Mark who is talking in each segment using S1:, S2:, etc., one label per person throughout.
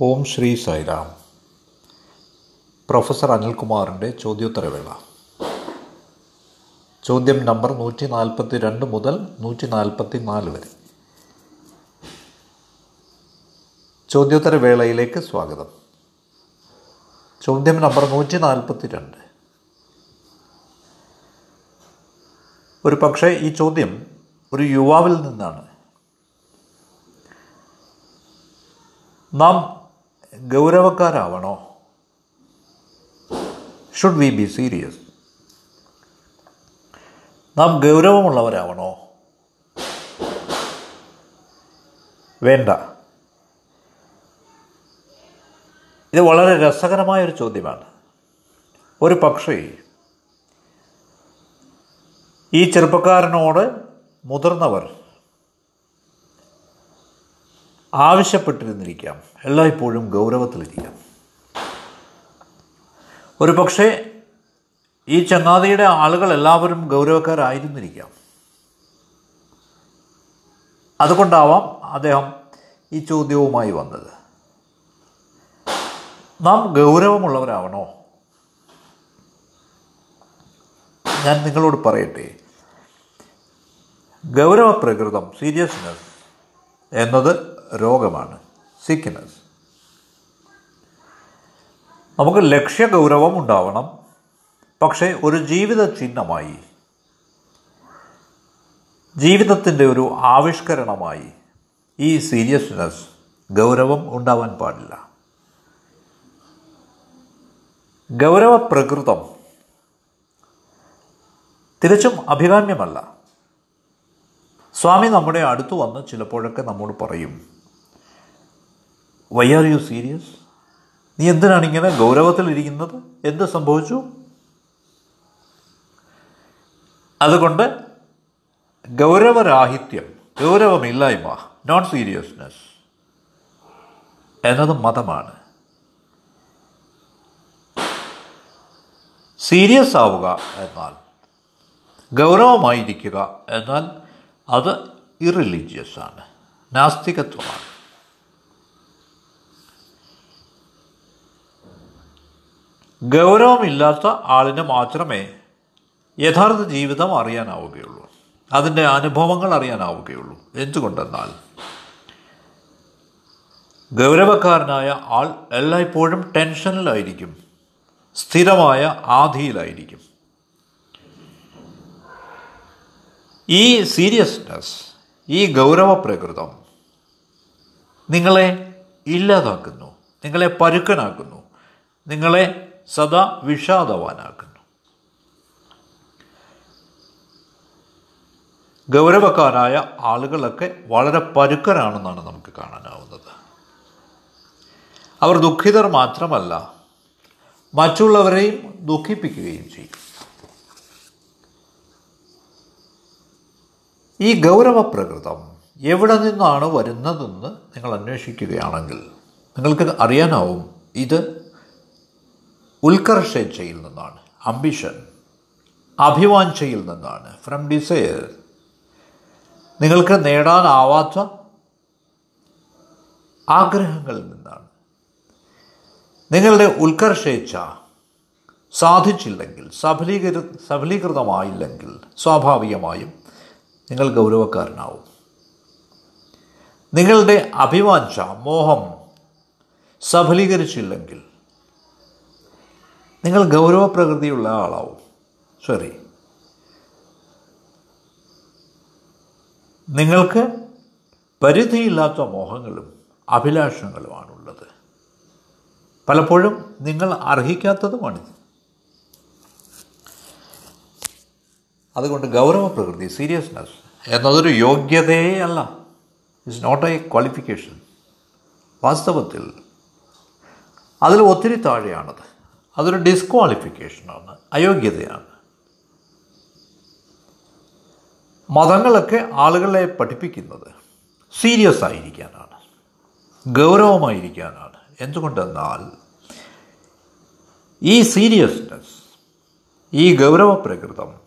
S1: ഓം Shri Sairam professor അനിൽകുമാറിന്റെ ചോദ്യോത്തരവേള. ചോദ്യം നമ്പർ നൂറ്റി നാൽപ്പത്തി രണ്ട് മുതൽ നൂറ്റി നാൽപ്പത്തി നാല് വരെ. ചോദ്യോത്തരവേളയിലേക്ക് സ്വാഗതം. ചോദ്യം നമ്പർ നൂറ്റി നാൽപ്പത്തി രണ്ട് ഒരു പക്ഷേ ഈ ചോദ്യം ഒരു യുവാവിൽ നിന്നാണ്. നാം ഗൗരവക്കാരാവണോ? ഷുഡ് വി ബി സീരിയസ് നാം ഗൗരവമുള്ളവരാവണോ? വേണ്ട. ഇത് വളരെ രസകരമായൊരു ചോദ്യമാണ്. ഒരു പക്ഷേ ഈ ചെറുപ്പക്കാരനോട് മുതിർന്നവർ ആവശ്യപ്പെട്ടിരുന്നിരിക്കാം. എല്ലായ്പ്പോഴും ഗൗരവത്തിലിരിക്കാം ഒരു പക്ഷേ ഈ ചങ്ങാതിയുടെ ആളുകൾ എല്ലാവരും ഗൗരവക്കാരായിരുന്നിരിക്കാം. അതുകൊണ്ടാവാം അദ്ദേഹം ഈ ചോദ്യവുമായി വന്നത്. നാം ഗൗരവമുള്ളവരാവണോ? ഞാൻ നിങ്ങളോട് പറയട്ടെ. ഗൗരവപ്രകൃതം സീരിയസ്നെസ് എന്നത് രോഗമാണ്. സിക്നെസ് നമുക്ക് ലക്ഷ്യഗൗരവം ഉണ്ടാവണം. പക്ഷേ ഒരു ജീവിത ചിഹ്നമായി ജീവിതത്തിന്റെ ഒരു ആവിഷ്കരണമായി ഈ സീരിയസ്നെസ് ഗൗരവം ഉണ്ടാവാൻ പാടില്ല. ഗൗരവ പ്രകൃതം തികച്ചും അഭികാമ്യമല്ല. സ്വാമി നമ്മുടെ അടുത്ത് വന്ന് ചിലപ്പോഴൊക്കെ നമ്മോട് പറയും വൈ ആർ യു സീരിയസ് നീ എന്തിനാണ് ഇങ്ങനെ ഗൗരവത്തിലിരിക്കുന്നത്? എന്ത് സംഭവിച്ചു? അതുകൊണ്ട് ഗൗരവരാഹിത്യം ഗൗരവമില്ലായ്മ നോൺ സീരിയസ്നെസ് എന്നത് മതമാണ്. സീരിയസ് ആവുക എന്നാൽ ഗൗരവമായിരിക്കുക എന്നാൽ അത് ഇറിലീജിയസ് ആണ് നാസ്തികത്വമാണ്. ഗൗരവമില്ലാത്ത ആളിന് മാത്രമേ യഥാർത്ഥ ജീവിതം അറിയാനാവുകയുള്ളൂ. അതിന്റെ അനുഭവങ്ങൾ അറിയാനാവുകയുള്ളൂ. എന്തുകൊണ്ടെന്നാൽ ഗൗരവക്കാരനായ ആൾ എല്ലായ്പ്പോഴും ടെൻഷനിലായിരിക്കും. സ്ഥിരമായ ആധിയിലായിരിക്കും. ഈ സീരിയസ്നെസ് ഈ ഗൗരവ പ്രകൃതം നിങ്ങളെ ഇല്ലാതാക്കുന്നു. നിങ്ങളെ പരുക്കനാക്കുന്നു. നിങ്ങളെ സദാ വിഷാദവാനാക്കുന്നു ഗൗരവക്കാരായ ആളുകളൊക്കെ വളരെ പരുക്കരാണെന്നാണ് നമുക്ക് കാണാനാവുന്നത്. അവർ ദുഃഖിതർ മാത്രമല്ല മറ്റുള്ളവരെയും ദുഃഖിപ്പിക്കുകയും ചെയ്യും. ഈ ഗൗരവ പ്രകൃതം എവിടെ നിന്നാണ് വരുന്നതെന്ന് നിങ്ങൾ അന്വേഷിക്കുകയാണെങ്കിൽ നിങ്ങൾക്ക് അറിയാനാവും ഇത് ഉത്കർഷേച്ഛയിൽ നിന്നാണ് അംബിഷൻ അഭിവാഞ്ചയിൽ നിന്നാണ്. ഫ്രം ഡിസയർ നിങ്ങൾക്ക് നേടാനാവാത്ത ആഗ്രഹങ്ങളിൽ നിന്നാണ്. നിങ്ങളുടെ ഉത്കർഷേച്ഛ സാധിച്ചില്ലെങ്കിൽ സഫലീകൃ സഫലീകൃതമായില്ലെങ്കിൽ സ്വാഭാവികമായും നിങ്ങൾ ഗൗരവക്കാരനാവും. നിങ്ങളുടെ അഭിവാഞ്ച മോഹം സഫലീകരിച്ചില്ലെങ്കിൽ നിങ്ങൾ ഗൗരവ പ്രകൃതിയുള്ള ആളാവും. സോറി നിങ്ങൾക്ക് പരിധിയില്ലാത്ത മോഹങ്ങളും അഭിലാഷങ്ങളുമാണുള്ളത്. പലപ്പോഴും നിങ്ങൾ അർഹിക്കാത്തതുമാണിത് അതുകൊണ്ട് ഗൗരവ പ്രകൃതി സീരിയസ്നെസ് എന്നതൊരു യോഗ്യതയേ അല്ല. ഇറ്റ്സ് നോട്ട് എ ക്വാളിഫിക്കേഷൻ വാസ്തവത്തിൽ അതിൽ ഒത്തിരി താഴെയാണത്. അതൊരു ഡിസ്ക്വാളിഫിക്കേഷനാണ് അയോഗ്യതയാണ്. മതങ്ങളൊക്കെ ആളുകളെ പഠിപ്പിക്കുന്നത് സീരിയസ് ആയിരിക്കാനാണ് ഗൗരവമായിരിക്കാനാണ്. എന്തുകൊണ്ടെന്നാൽ ഈ സീരിയസ്നെസ് ഈ ഗൗരവ പ്രകൃതം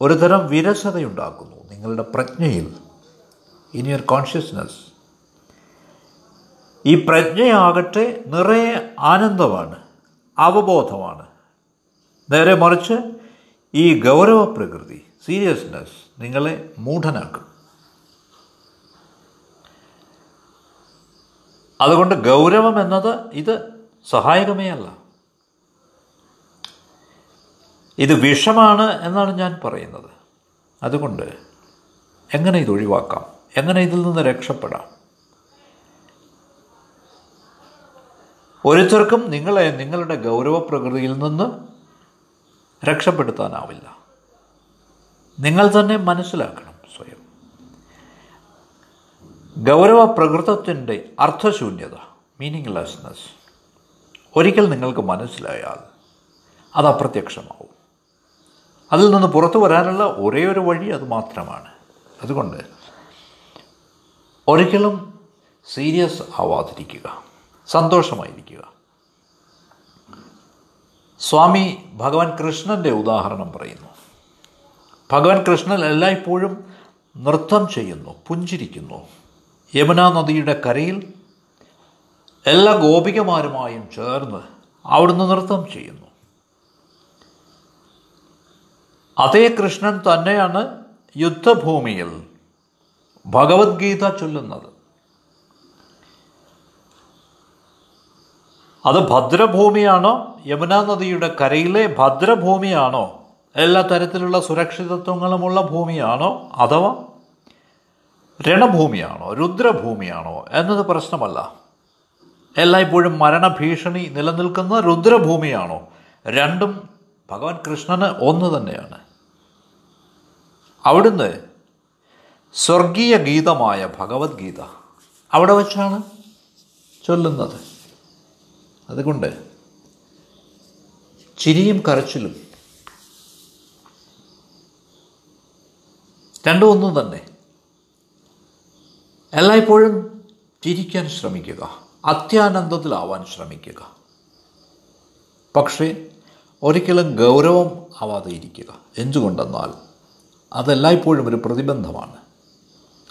S1: ഒരു തരം വിരസതയുണ്ടാക്കുന്നു നിങ്ങളുടെ പ്രജ്ഞയിൽ ഇൻ യുവർ കോൺഷ്യസ്നസ് ഈ പ്രജ്ഞയാകട്ടെ നിറയെ ആനന്ദമാണ്. അവബോധമാണ്. നേരെ മറിച്ച് ഈ ഗൗരവ പ്രകൃതി സീരിയസ്നെസ് നിങ്ങളെ മൂഢനാക്കും. അതുകൊണ്ട് ഗൗരവം എന്നത് ഇത് സഹായകമേ അല്ല. ഇത് വിഷമാണ് എന്നാണ് ഞാൻ പറയുന്നത്. അതുകൊണ്ട് എങ്ങനെ ഇത് ഒഴിവാക്കാം? എങ്ങനെ ഇതിൽ നിന്ന് രക്ഷപ്പെടാം? ഓരോരുത്തർക്കും നിങ്ങളെ നിങ്ങളുടെ ഗൗരവ പ്രകൃതിയിൽ നിന്ന് രക്ഷപ്പെടുത്താനാവില്ല. നിങ്ങൾ തന്നെ മനസ്സിലാക്കണം സ്വയം. ഗൗരവ പ്രകൃതത്തിന്റെ അർത്ഥശൂന്യത മീനിങ്ലെസ്നെസ് ഒരിക്കൽ നിങ്ങൾക്ക് മനസ്സിലായാൽ അത് അപ്രത്യക്ഷമാവും. അതിൽ നിന്ന് പുറത്തു വരാനുള്ള ഒരേ ഒരു വഴി അത് മാത്രമാണ്. അതുകൊണ്ട് ഒരിക്കലും സീരിയസ് ആവാതിരിക്കുക. സന്തോഷമായിരിക്കുക. സ്വാമി ഭഗവാൻ കൃഷ്ണന്റെ ഉദാഹരണം പറയുന്നു. ഭഗവാൻ കൃഷ്ണൻ എല്ലായ്പ്പോഴും നൃത്തം ചെയ്യുന്നു പുഞ്ചിരിക്കുന്നു. യമുനാ നദിയുടെ കരയിൽ എല്ലാ ഗോപികമാരുമായും ചേർന്ന് അവിടുന്ന് നൃത്തം ചെയ്യുന്നു. അതേ കൃഷ്ണൻ തന്നെയാണ് യുദ്ധഭൂമിയിൽ ഭഗവത്ഗീത ചൊല്ലുന്നത്. അത് ഭദ്രഭൂമിയാണോ? യമുനാ നദിയുടെ കരയിലെ ഭദ്രഭൂമിയാണോ? എല്ലാ തരത്തിലുള്ള സുരക്ഷിതത്വങ്ങളുമുള്ള ഭൂമിയാണോ അഥവാ രണഭൂമിയാണോ രുദ്രഭൂമിയാണോ എന്നത് പ്രശ്നമല്ല. എല്ലായ്പ്പോഴും മരണഭീഷണി നിലനിൽക്കുന്ന രുദ്രഭൂമിയാണോ? രണ്ടും ഭഗവാൻ കൃഷ്ണന് ഒന്ന് തന്നെയാണ്. അവിടുന്ന് സ്വർഗീയ ഗീതമായ ഭഗവത്ഗീത അവിടെ വച്ചാണ് ചൊല്ലുന്നത്. അതുകൊണ്ട് ചിരിയും കരച്ചിലും രണ്ടും ഒന്നും തന്നെ. എല്ലായ്പ്പോഴും ചിരിക്കാൻ ശ്രമിക്കുക അത്യാനന്ദത്തിലാവാൻ ശ്രമിക്കുക. പക്ഷേ ഒരിക്കലും ഗൗരവം ആവാതെ ഇരിക്കുക. എന്തുകൊണ്ടെന്നാൽ അതെല്ലായ്പ്പോഴും ഒരു പ്രതിബന്ധമാണ്.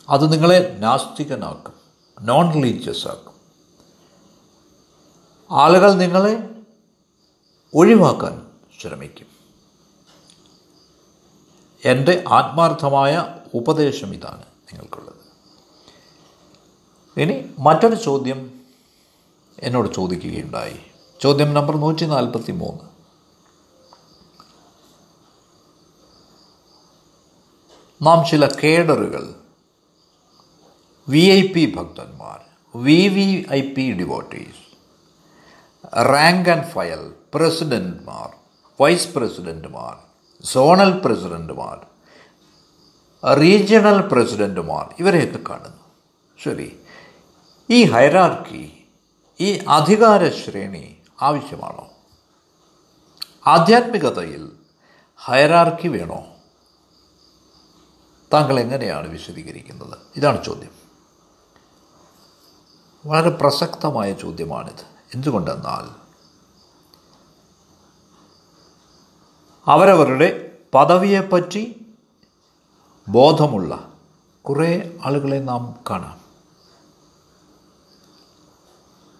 S1: അത് നിങ്ങളെ നാസ്തികനാക്കും നോൺ റിലീജിയസ് ആക്കും. ആളുകൾ നിങ്ങളെ ഒഴിവാക്കാൻ ശ്രമിക്കും. എന്റെ ആത്മാർത്ഥമായ ഉപദേശം ഇതാണ് നിങ്ങൾക്കുള്ളത്. ഇനി മറ്റൊരു ചോദ്യം എന്നോട് ചോദിക്കുകയുണ്ടായി. ചോദ്യം നമ്പർ നൂറ്റി നാൽപ്പത്തി മൂന്ന് നാം ചില കേഡറുകൾ വി ഐ പി ഭക്തന്മാർ V V I P devotees rank and file പ്രസിഡന്റ്മാർ vice പ്രസിഡന്റുമാർ സോണൽ പ്രസിഡന്റുമാർ റീജിയണൽ പ്രസിഡന്റുമാർ ഇവരെയൊക്കെ കാണുന്നു. ശരി ഈ ഹൈറാർക്കി ഈ അധികാര ശ്രേണി ആവശ്യമാണോ? ആധ്യാത്മികതയിൽ ഹൈറാർക്കി വേണോ? താങ്കൾ എങ്ങനെയാണ് വിശദീകരിക്കുന്നത്? ഇതാണ് ചോദ്യം. വളരെ പ്രസക്തമായ ചോദ്യമാണിത്. എന്തുകൊണ്ടെന്നാൽ അവരവരുടെ പദവിയെപ്പറ്റി ബോധമുള്ള കുറേ ആളുകളെ നാം കാണാം.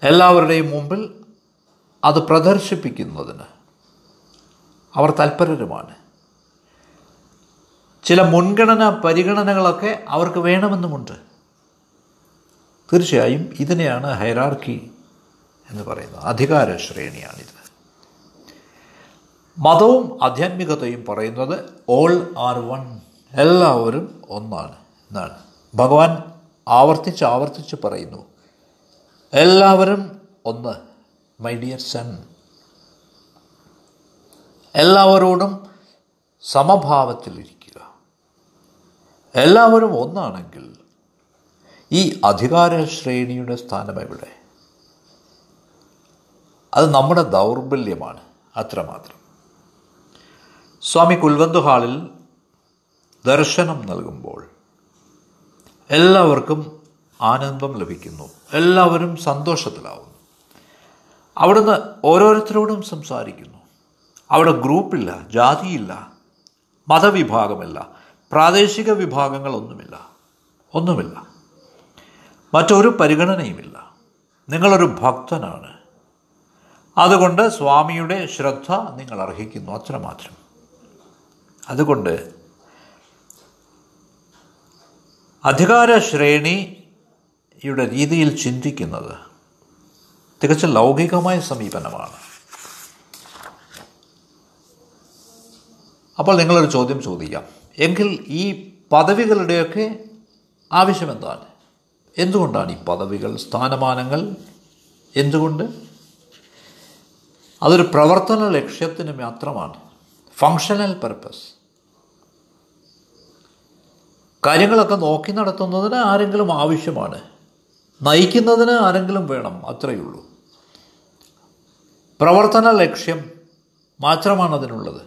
S1: എല്ലാവരുടെയും മുമ്പിൽ അത് പ്രദർശിപ്പിക്കുന്നതിന് അവർ തൽപരരുമാണ്. ചില മുൻഗണന പരിഗണനകളൊക്കെ അവർക്ക് വേണമെന്നുമുണ്ട്. തീർച്ചയായും ഇതിനെയാണ് ഹൈറാർക്കി എന്ന് പറയുന്നത് അധികാര ശ്രേണിയാണിത് മതവും ആധ്യാത്മികതയും പറയുന്നത് ഓൾ ആർ വൺ എല്ലാവരും ഒന്നാണ് എന്നാണ്. ഭഗവാൻ ആവർത്തിച്ച് ആവർത്തിച്ച് പറയുന്നു. എല്ലാവരും ഒന്ന് മൈ ഡിയർ സൺ എല്ലാവരോടും സമഭാവത്തിലിരിക്കുക. എല്ലാവരും ഒന്നാണെങ്കിൽ ഈ അധികാര ശ്രേണിയുടെ സ്ഥാനം എവിടെ അത് നമ്മുടെ ദൗർബല്യമാണ് അത്രമാത്രം. സ്വാമി കുൽവന്ത് ഹാളിൽ ദർശനം നൽകുമ്പോൾ എല്ലാവർക്കും ആനന്ദം ലഭിക്കുന്നു എല്ലാവരും സന്തോഷത്തിലാവുന്നു. അവിടുന്ന് ഓരോരുത്തരോടും സംസാരിക്കുന്നു. അവിടെ ഗ്രൂപ്പില്ല ജാതിയില്ല മതവിഭാഗമില്ല പ്രാദേശിക വിഭാഗങ്ങളൊന്നുമില്ല ഒന്നുമില്ല. മറ്റൊരു പരിഗണനയുമില്ല. നിങ്ങളൊരു ഭക്തനാണ്. അതുകൊണ്ട് സ്വാമിയുടെ ശ്രദ്ധ നിങ്ങൾ അർഹിക്കുന്നു അത്രമാത്രം. അതുകൊണ്ട് അധികാര ശ്രേണിയുടെ രീതിയിൽ ചിന്തിക്കുന്നത് തികച്ചും ലൗകികമായ സമീപനമാണ്. അപ്പോൾ നിങ്ങളൊരു ചോദ്യം ചോദിക്കാം. എങ്കിൽ ഈ പദവികളുടെയൊക്കെ ആവശ്യം എന്താണ്? എന്തുകൊണ്ടാണ് ഈ പദവികൾ സ്ഥാനമാനങ്ങൾ? എന്തുകൊണ്ട്? അതൊരു പ്രവർത്തന ലക്ഷ്യത്തിന് മാത്രമാണ്. ഫങ്ഷണൽ പർപ്പസ് കാര്യങ്ങളൊക്കെ നോക്കി നടത്തുന്നതിന് ആരെങ്കിലും ആവശ്യമാണ്. നയിക്കുന്നതിന് ആരെങ്കിലും വേണം അത്രയേ ഉള്ളൂ. പ്രവർത്തന ലക്ഷ്യം മാത്രമാണ് അതിനുള്ളത്.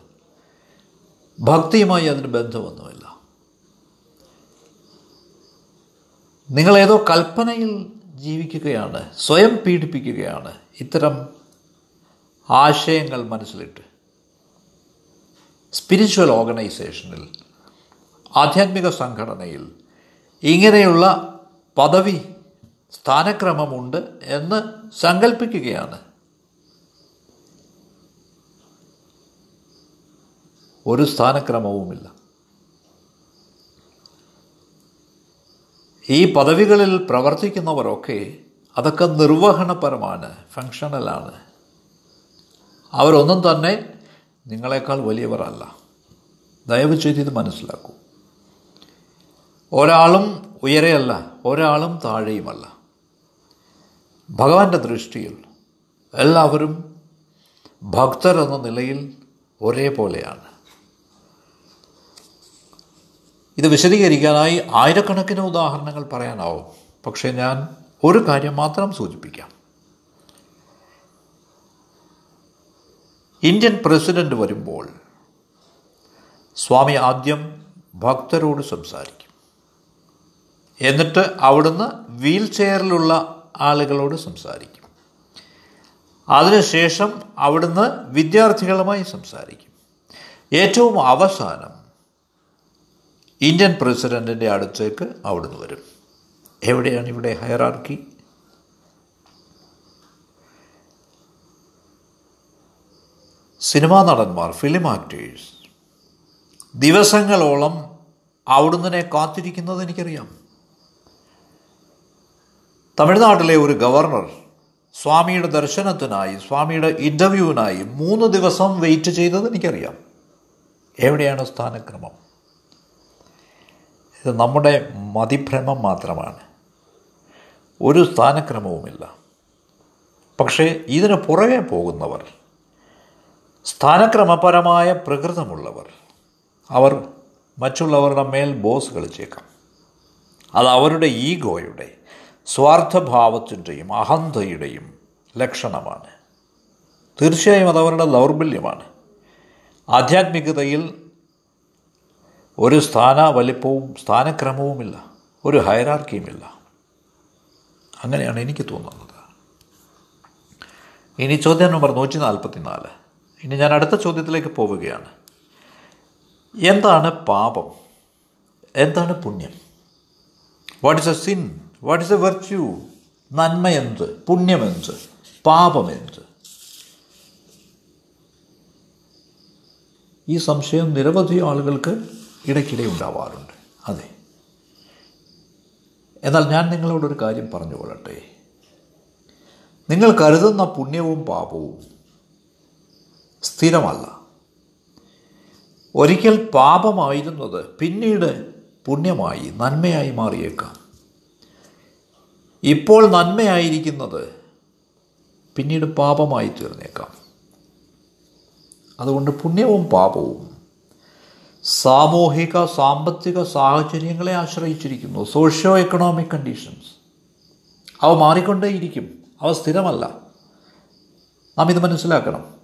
S1: ഭക്തിയുമായി അതിന് ബന്ധമൊന്നുമില്ല. നിങ്ങളേതോ കൽപ്പനയിൽ ജീവിക്കുകയാണ് സ്വയം പീഡിപ്പിക്കുകയാണ്. ഇത്തരം ആശയങ്ങൾ മനസ്സിലിട്ട്. സ്പിരിച്വൽ ഓർഗനൈസേഷനിൽ ആധ്യാത്മിക സംഘടനയിൽ ഇങ്ങനെയുള്ള പദവി സ്ഥാനക്രമമുണ്ട് എന്ന് സങ്കല്പിക്കുകയാണ് ഒരു സ്ഥാനക്രമവുമില്ല. ഈ പദവികളിൽ പ്രവർത്തിക്കുന്നവരൊക്കെ അതൊക്കെ നിർവഹണപരമാണ് ഫങ്ഷണലാണ് അവരൊന്നും തന്നെ നിങ്ങളെക്കാൾ വലിയവർ അല്ല ദയവ് ചെയ്ത് ഇത് മനസ്സിലാക്കൂ. ഒരാളും ഉയരെയല്ല ഒരാളും താഴെയുമല്ല. ഭഗവാന്റെ ദൃഷ്ടിയിൽ എല്ലാവരും ഭക്തർ എന്ന നിലയിൽ ഒരേപോലെയാണ്. ഇത് വിശദീകരിക്കാനായി ആയിരക്കണക്കിന് ഉദാഹരണങ്ങൾ പറയാനാവും. പക്ഷേ ഞാൻ ഒരു കാര്യം മാത്രം സൂചിപ്പിക്കാം. ഇന്ത്യൻ പ്രസിഡന്റ് വരുമ്പോൾ സ്വാമി ആദ്യം ഭക്തരോട് സംസാരിക്കും. എന്നിട്ട് അവിടുന്ന് വീൽ ചെയറിലുള്ള ആളുകളോട് സംസാരിക്കും. അതിനുശേഷം അവിടുന്ന് വിദ്യാർത്ഥികളുമായി സംസാരിക്കും. ഏറ്റവും അവസാനം ഇന്ത്യൻ പ്രസിഡന്റിന്റെ അടുത്തേക്ക് അവിടുന്ന് വരും. എവിടെയാണ് ഇവിടെ ഹയറാർക്കി? സിനിമാ നടന്മാർ ഫിലിം ആക്ടേഴ്സ് ദിവസങ്ങളോളം അവിടുന്ന് കാത്തിരിക്കുന്നത് എനിക്കറിയാം. തമിഴ്നാട്ടിലെ ഒരു ഗവർണർ സ്വാമിയുടെ ദർശനത്തിനായി സ്വാമിയുടെ ഇന്റർവ്യൂവിനായി മൂന്ന് ദിവസം വെയിറ്റ് ചെയ്തത് എനിക്കറിയാം. എവിടെയാണ് സ്ഥാനക്രമം? ഇത് നമ്മുടെ മതിഭ്രമം മാത്രമാണ്. ഒരു സ്ഥാനക്രമവുമില്ല. പക്ഷേ ഇതിന് പുറകെ പോകുന്നവർ സ്ഥാനക്രമപരമായ പ്രകൃതമുള്ളവർ. അവർ മറ്റുള്ളവരുടെ മേൽ ബോസ് കളിച്ചേക്കാം. അത് അവരുടെ ഈഗോയുടെ സ്വാർത്ഥഭാവത്തിന്റെയും അഹന്തയുടെയും ലക്ഷണമാണ്. തീർച്ചയായും അത് അവരുടെ ദൗർബല്യമാണ്. ആധ്യാത്മികതയിൽ ഒരു സ്ഥാന വലിപ്പവും സ്ഥാനക്രമവുമില്ല ഒരു ഹൈറാർക്കിയുമില്ല അങ്ങനെയാണ് എനിക്ക് തോന്നുന്നത്. ഇനി ചോദ്യം നമ്പർ നൂറ്റി നാൽപ്പത്തി നാല് ഇനി ഞാൻ അടുത്ത ചോദ്യത്തിലേക്ക് പോവുകയാണ്. എന്താണ് പാപം? എന്താണ് പുണ്യം? What is a sin what is a virtue നന്മ എന്ത്? പുണ്യം എന്ത്? പാപം എന്ത്? ഈ സംശയം നിരവധി ആളുകൾക്ക് ഇടയ്ക്കിടെ ഉണ്ടാവാറുണ്ട്. അതെ. എന്നാൽ ഞാൻ നിങ്ങളോടൊരു കാര്യം പറഞ്ഞു കൊള്ളട്ടെ നിങ്ങൾ കരുതുന്ന പുണ്യവും പാപവും സ്ഥിരമല്ല. ഒരിക്കൽ പാപമായിരുന്നത് പിന്നീട് പുണ്യമായി നന്മയായി മാറിയേക്കാം. ഇപ്പോൾ നന്മയായിരിക്കുന്നത് പിന്നീട് പാപമായി തീർന്നേക്കാം. അതുകൊണ്ട് പുണ്യവും പാപവും സാമൂഹിക സാമ്പത്തിക സാഹചര്യങ്ങളെ ആശ്രയിച്ചിരിക്കുന്നു. Socio economic conditions. അവ മാറിക്കൊണ്ടേയിരിക്കും. അവ സ്ഥിരമല്ല. നാം ഇത് മനസ്സിലാക്കണം.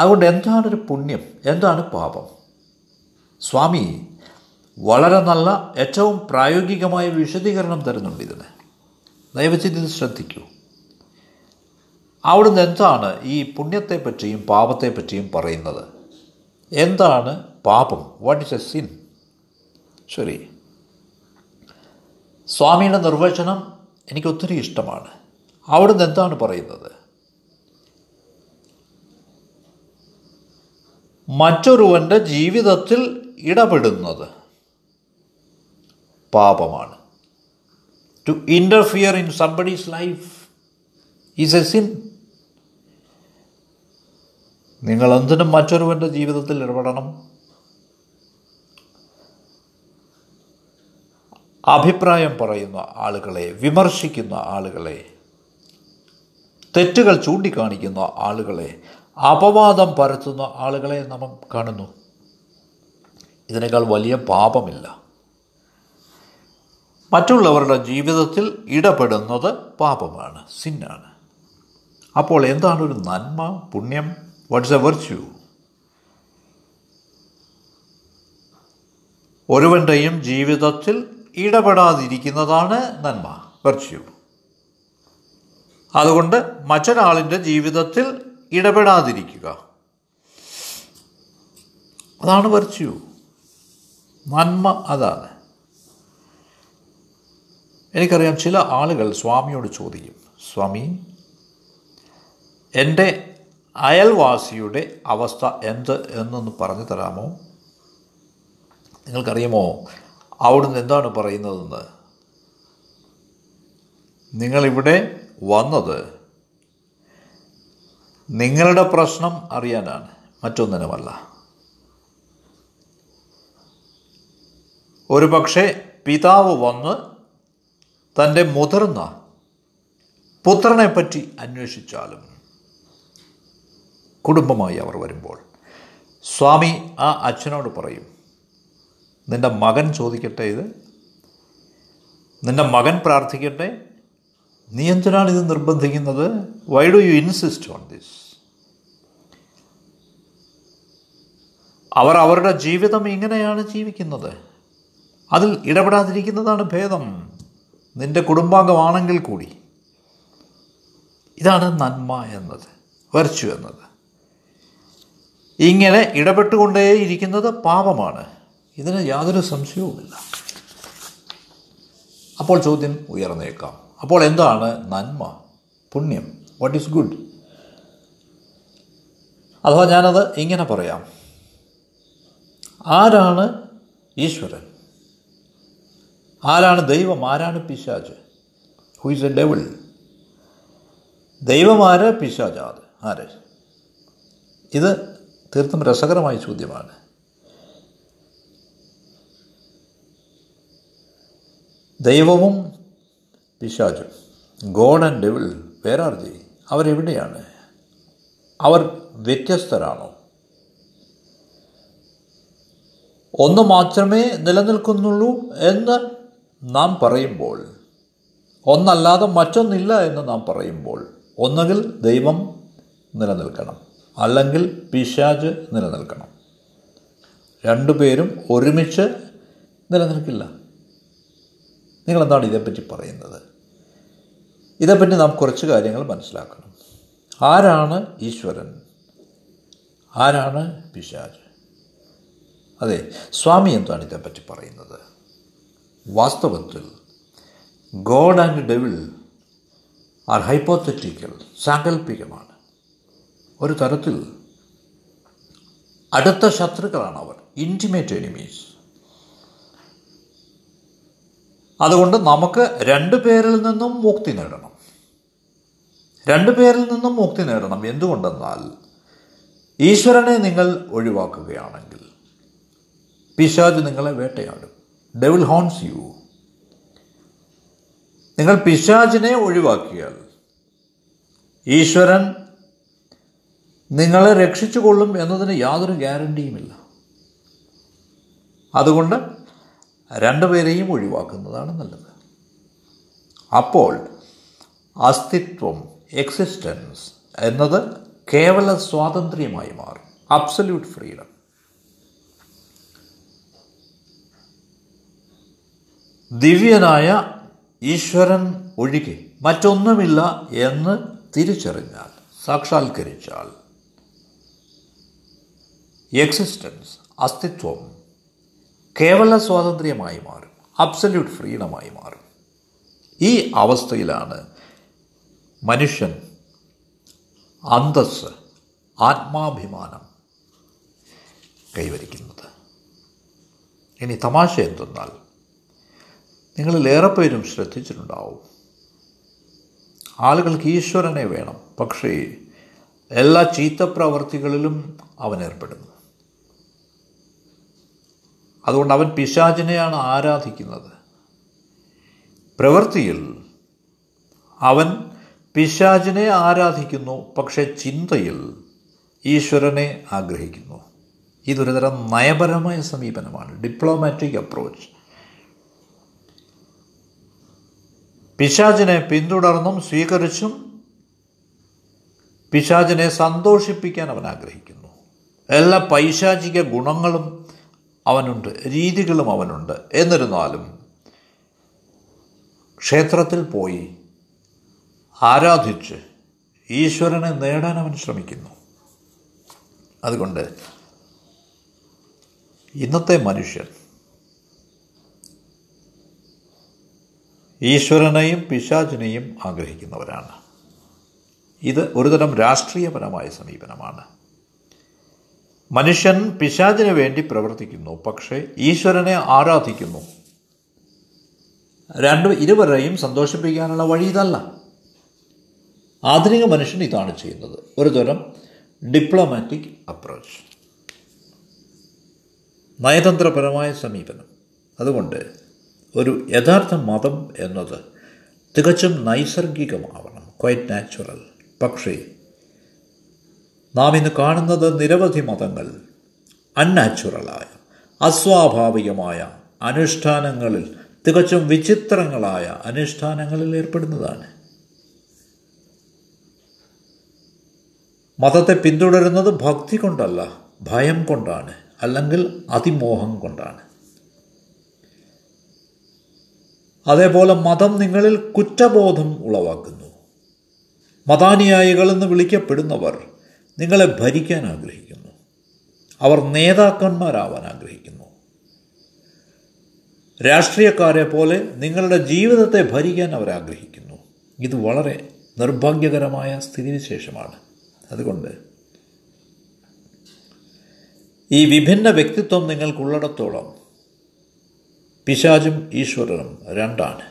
S1: അതുകൊണ്ട് എന്താണൊരു പുണ്യം? എന്താണ് പാപം? സ്വാമി വളരെ നല്ല ഏറ്റവും പ്രായോഗികമായ വിശദീകരണം തരുന്നുണ്ട് ഇതിന്. ദയവചിത് ഇത് ശ്രദ്ധിക്കൂ. അവിടുന്ന് എന്താണ് ഈ പുണ്യത്തെപ്പറ്റിയും പാപത്തെപ്പറ്റിയും പറയുന്നത്? എന്താണ് പാപം? വാട്ട് ഇസ് എ സിൻ ശരി സ്വാമിയുടെ നിർവചനം എനിക്ക് ഒത്തിരി ഇഷ്ടമാണ്. അവിടുന്ന് എന്താണ് പറയുന്നത്? മറ്റൊരുവന്റെ ജീവിതത്തിൽ ഇടപെടുന്നത് പാപമാണ്. To interfere in somebody's life is a sin നിങ്ങൾ എന്തിനും മറ്റൊരുവന്റെ ജീവിതത്തിൽ ഇടപെടണം. അഭിപ്രായം പറയുന്ന ആളുകളെ വിമർശിക്കുന്ന ആളുകളെ തെറ്റുകൾ ചൂണ്ടിക്കാണിക്കുന്ന ആളുകളെ അപവാദം പരത്തുന്ന ആളുകളെ നാം കാണുന്നു. ഇതിനേക്കാൾ വലിയ പാപമില്ല. മറ്റുള്ളവരുടെ ജീവിതത്തിൽ ഇടപെടുന്നത് പാപമാണ് സിന്നാണ്. അപ്പോൾ എന്താണ് ഒരു നന്മ പുണ്യം? വാട്ട്സ് എ വെർച്യൂ ഒരുവന്റെയും ജീവിതത്തിൽ ഇടപെടാതിരിക്കുന്നതാണ് നന്മ വെർച്യൂ അതുകൊണ്ട് മറ്റൊരാളിന്റെ ജീവിതത്തിൽ ഇടപെടാതിരിക്കുക. അതാണ് വെർച്യൂ നന്മ അതാണ്. എനിക്കറിയാം ചില ആളുകൾ സ്വാമിയോട് ചോദിക്കും സ്വാമി എന്റെ അയൽവാസിയുടെ അവസ്ഥ എന്ത് എന്നൊന്ന് പറഞ്ഞു തരാമോ? നിങ്ങൾക്കറിയുമോ അവിടുന്ന് എന്താണ് പറയുന്നതെന്ന്? നിങ്ങളിവിടെ വന്നത് നിങ്ങളുടെ പ്രശ്നം അറിയാനാണ് മറ്റൊന്നിനുമല്ല. ഒരു പക്ഷേ പിതാവ് വന്ന് തന്റെ മുതിർന്ന പുത്രനെപ്പറ്റി അന്വേഷിച്ചാലും കുടുംബമായി അവർ വരുമ്പോൾ സ്വാമി ആ അച്ഛനോട് പറയും നിന്റെ മകൻ ചോദിക്കട്ടെ ഇത്? നിന്റെ മകൻ പ്രാർത്ഥിക്കട്ടെ? നീ എന്തിനാണ് ഇത് നിർബന്ധിക്കുന്നത്? Why do you insist on this അവർ അവരുടെ ജീവിതം ഇങ്ങനെയാണ് ജീവിക്കുന്നത്. അതിൽ ഇടപെടാതിരിക്കുന്നതാണ് ഭേദം. നിന്റെ കുടുംബാംഗമാണെങ്കിൽ കൂടി. ഇതാണ് നന്മ എന്നത് വെർച്ചു എന്നത്. ഇങ്ങനെ ഇടപെട്ടുകൊണ്ടേയിരിക്കുന്നത് പാപമാണ്. ഇതിന് യാതൊരു സംശയവുമില്ല. അപ്പോൾ ചോദ്യം ഉയർന്നേക്കാം. അപ്പോൾ എന്താണ് നന്മ? പുണ്യം. വാട്ട് ഈസ് ഗുഡ് അഥവാ ഞാനത് ഇങ്ങനെ പറയാം. ആരാണ് ഈശ്വരൻ? ആരാണ് ദൈവം? ആരാണ് പിശാജ്? ഹു ഇസ് എ ഡെവിൾ ദൈവം ആര്? പിശാജാത് ആര്? ഇത് തീർത്തും രസകരമായ ചോദ്യമാണ്. ദൈവവും പിശാചും God and devil where are അവരെവിടെയാണ്? അവർ വ്യത്യസ്തരാണോ? ഒന്ന് മാത്രമേ നിലനിൽക്കുന്നുള്ളൂ എന്ന് നാം പറയുമ്പോൾ ഒന്നല്ലാതെ മറ്റൊന്നില്ല എന്ന് നാം പറയുമ്പോൾ ഒന്നുകിൽ ദൈവം നിലനിൽക്കണം അല്ലെങ്കിൽ പിശാജ് നിലനിൽക്കണം. രണ്ടുപേരും ഒരുമിച്ച് നിലനിൽക്കില്ല. നിങ്ങളെന്താണ് ഇതേപ്പറ്റി പറയുന്നത്? ഇതേപ്പറ്റി നാം കുറച്ച് കാര്യങ്ങൾ മനസ്സിലാക്കണം. ആരാണ് ഈശ്വരൻ? ആരാണ് പിശാജ് അതെ സ്വാമി എന്താണ് ഇതേപ്പറ്റി പറയുന്നത്? വാസ്തവത്തിൽ God and devil are hypothetical സാങ്കല്പികമാണ് ഒരു തരത്തിൽ അടുത്ത ശത്രുക്കളാണ് അവർ ഇന്റിമേറ്റ് എനിമീസ് അതുകൊണ്ട് നമുക്ക് രണ്ടു പേരിൽ നിന്നും മുക്തി നേടണം. രണ്ടു പേരിൽ നിന്നും മുക്തി നേടണം. എന്തുകൊണ്ടെന്നാൽ ഈശ്വരനെ നിങ്ങൾ ഒഴിവാക്കുകയാണെങ്കിൽ പിശാജ് നിങ്ങളെ വേട്ടയാടും. ഡെവിൽ ഹോൺസ് യു നിങ്ങൾ പിശാജിനെ ഒഴിവാക്കിയാൽ ഈശ്വരൻ നിങ്ങളെ രക്ഷിച്ചുകൊള്ളും എന്നതിന് യാതൊരു ഗ്യാരണ്ടിയുമില്ല അതുകൊണ്ട് രണ്ടുപേരെയും ഒഴിവാക്കുന്നതാണ് നല്ലത്. അപ്പോൾ അസ്തിത്വം എക്സിസ്റ്റൻസ് എന്നത് കേവല സ്വാതന്ത്ര്യമായി മാറും. അബ്സല്യൂട്ട് ഫ്രീഡം ദിവ്യനായ ഈശ്വരൻ ഒഴികെ മറ്റൊന്നുമില്ല എന്ന് തിരിച്ചറിഞ്ഞാൽ സാക്ഷാത്കരിച്ചാൽ എക്സിസ്റ്റൻസ് അസ്തിത്വം കേവല സ്വാതന്ത്ര്യമായി മാറും. അബ്സല്യൂട്ട് ഫ്രീഡമായി മാറും. ഈ അവസ്ഥയിലാണ് മനുഷ്യൻ അന്തസ് ആത്മാഭിമാനം കൈവരിക്കുന്നത്. ഇനി തമാശ എന്തെന്നാൽ നിങ്ങളിലേറെ പേരും ശ്രദ്ധിച്ചിട്ടുണ്ടാവും. ആളുകൾക്ക് ഈശ്വരനെ വേണം പക്ഷേ എല്ലാ ചീത്ത പ്രവർത്തികളിലും അവൻ ഏർപ്പെടുന്നു. അതുകൊണ്ട് അവൻ പിശാചിനെയാണ് ആരാധിക്കുന്നത്. പ്രവൃത്തിയിൽ അവൻ പിശാചിനെ ആരാധിക്കുന്നു പക്ഷെ ചിന്തയിൽ ഈശ്വരനെ ആഗ്രഹിക്കുന്നു. ഇതൊരു തരം നയപരമായ സമീപനമാണ്. ഡിപ്ലോമാറ്റിക് അപ്രോച്ച് പിശാചിനെ പിന്തുടർന്നും സ്വീകരിച്ചും പിശാചിനെ സന്തോഷിപ്പിക്കാൻ അവൻ ആഗ്രഹിക്കുന്നു. എല്ലാ പൈശാചിക ഗുണങ്ങളും അവനുണ്ട് രീതികളും അവനുണ്ട്. എന്നിരുന്നാലും ക്ഷേത്രത്തിൽ പോയി ആരാധിച്ച് ഈശ്വരനെ നേടാൻ അവൻ ശ്രമിക്കുന്നു. അതുകൊണ്ട് ഇന്നത്തെ മനുഷ്യൻ ഈശ്വരനെയും പിശാചിനെയും ആഗ്രഹിക്കുന്നവരാണ്. ഇത് ഒരുതരം രാഷ്ട്രീയപരമായ സമീപനമാണ്. മനുഷ്യൻ പിശാചിന് വേണ്ടി പ്രവർത്തിക്കുന്നു പക്ഷേ ഈശ്വരനെ ആരാധിക്കുന്നു. രണ്ടും ഇരുവരെയും സന്തോഷിപ്പിക്കാനുള്ള വഴി ഇതല്ല ആധുനിക മനുഷ്യൻ ഇതാണ് ചെയ്യുന്നത്. ഒരു തരം ഡിപ്ലോമാറ്റിക് അപ്രോച്ച് നയതന്ത്രപരമായ സമീപനം. അതുകൊണ്ട് ഒരു യഥാർത്ഥ മതം എന്നത് തികച്ചും നൈസർഗികമാവണം. ക്വൈറ്റ് നാച്ചുറൽ പക്ഷേ നാം ഇന്ന് കാണുന്നത് നിരവധി മതങ്ങൾ അൺനാച്ചുറലായ അസ്വാഭാവികമായ അനുഷ്ഠാനങ്ങളിൽ തികച്ചും വിചിത്രങ്ങളായ അനുഷ്ഠാനങ്ങളിൽ ഏർപ്പെടുന്നതാണ്. മതത്തെ പിന്തുടരുന്നത് ഭക്തി കൊണ്ടല്ല ഭയം കൊണ്ടാണ് അല്ലെങ്കിൽ അതിമോഹം കൊണ്ടാണ്. അതേപോലെ മതം നിങ്ങളിൽ കുറ്റബോധം ഉളവാക്കുന്നു. മതാനുയായികളെന്ന് വിളിക്കപ്പെടുന്നവർ നിങ്ങളെ ഭരിക്കാൻ ആഗ്രഹിക്കുന്നു. അവർ നേതാക്കന്മാരാവാൻ ആഗ്രഹിക്കുന്നു. രാഷ്ട്രീയക്കാരെ പോലെ നിങ്ങളുടെ ജീവിതത്തെ ഭരിക്കാൻ അവർ ആഗ്രഹിക്കുന്നു. ഇത് വളരെ നിർഭാഗ്യകരമായ സ്ഥിതിവിശേഷമാണ്. അതുകൊണ്ട് ഈ വിഭിന്ന വ്യക്തിത്വം നിങ്ങൾക്കുള്ളിടത്തോളം പിശാചും ഈശ്വരനും രണ്ടാണ്.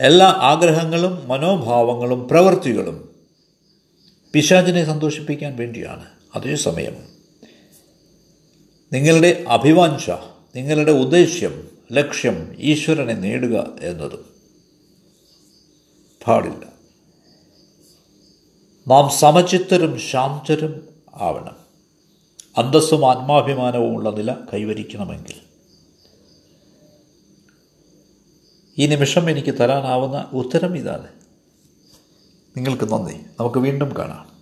S1: എല്ലാ ആഗ്രഹങ്ങളും മനോഭാവങ്ങളും പ്രവൃത്തികളും പിശാചിനെ സന്തോഷിപ്പിക്കാൻ വേണ്ടിയാണ്. അതേസമയം നിങ്ങളുടെ അഭിവാഞ്ച നിങ്ങളുടെ ഉദ്ദേശ്യം ലക്ഷ്യം ഈശ്വരനെ നേടുക എന്നതും പാടില്ല. നാം സമചിത്തരും ശാന്തരും ആവണം. അന്തസ്സും ആത്മാഭിമാനവും ഉള്ള നില കൈവരിക്കണമെങ്കിൽ. ഈ നിമിഷം എനിക്ക് തരാനാവുന്ന ഉത്തരം ഇതാണ്. നിങ്ങൾക്ക് നന്ദി. നമുക്ക് വീണ്ടും കാണാം.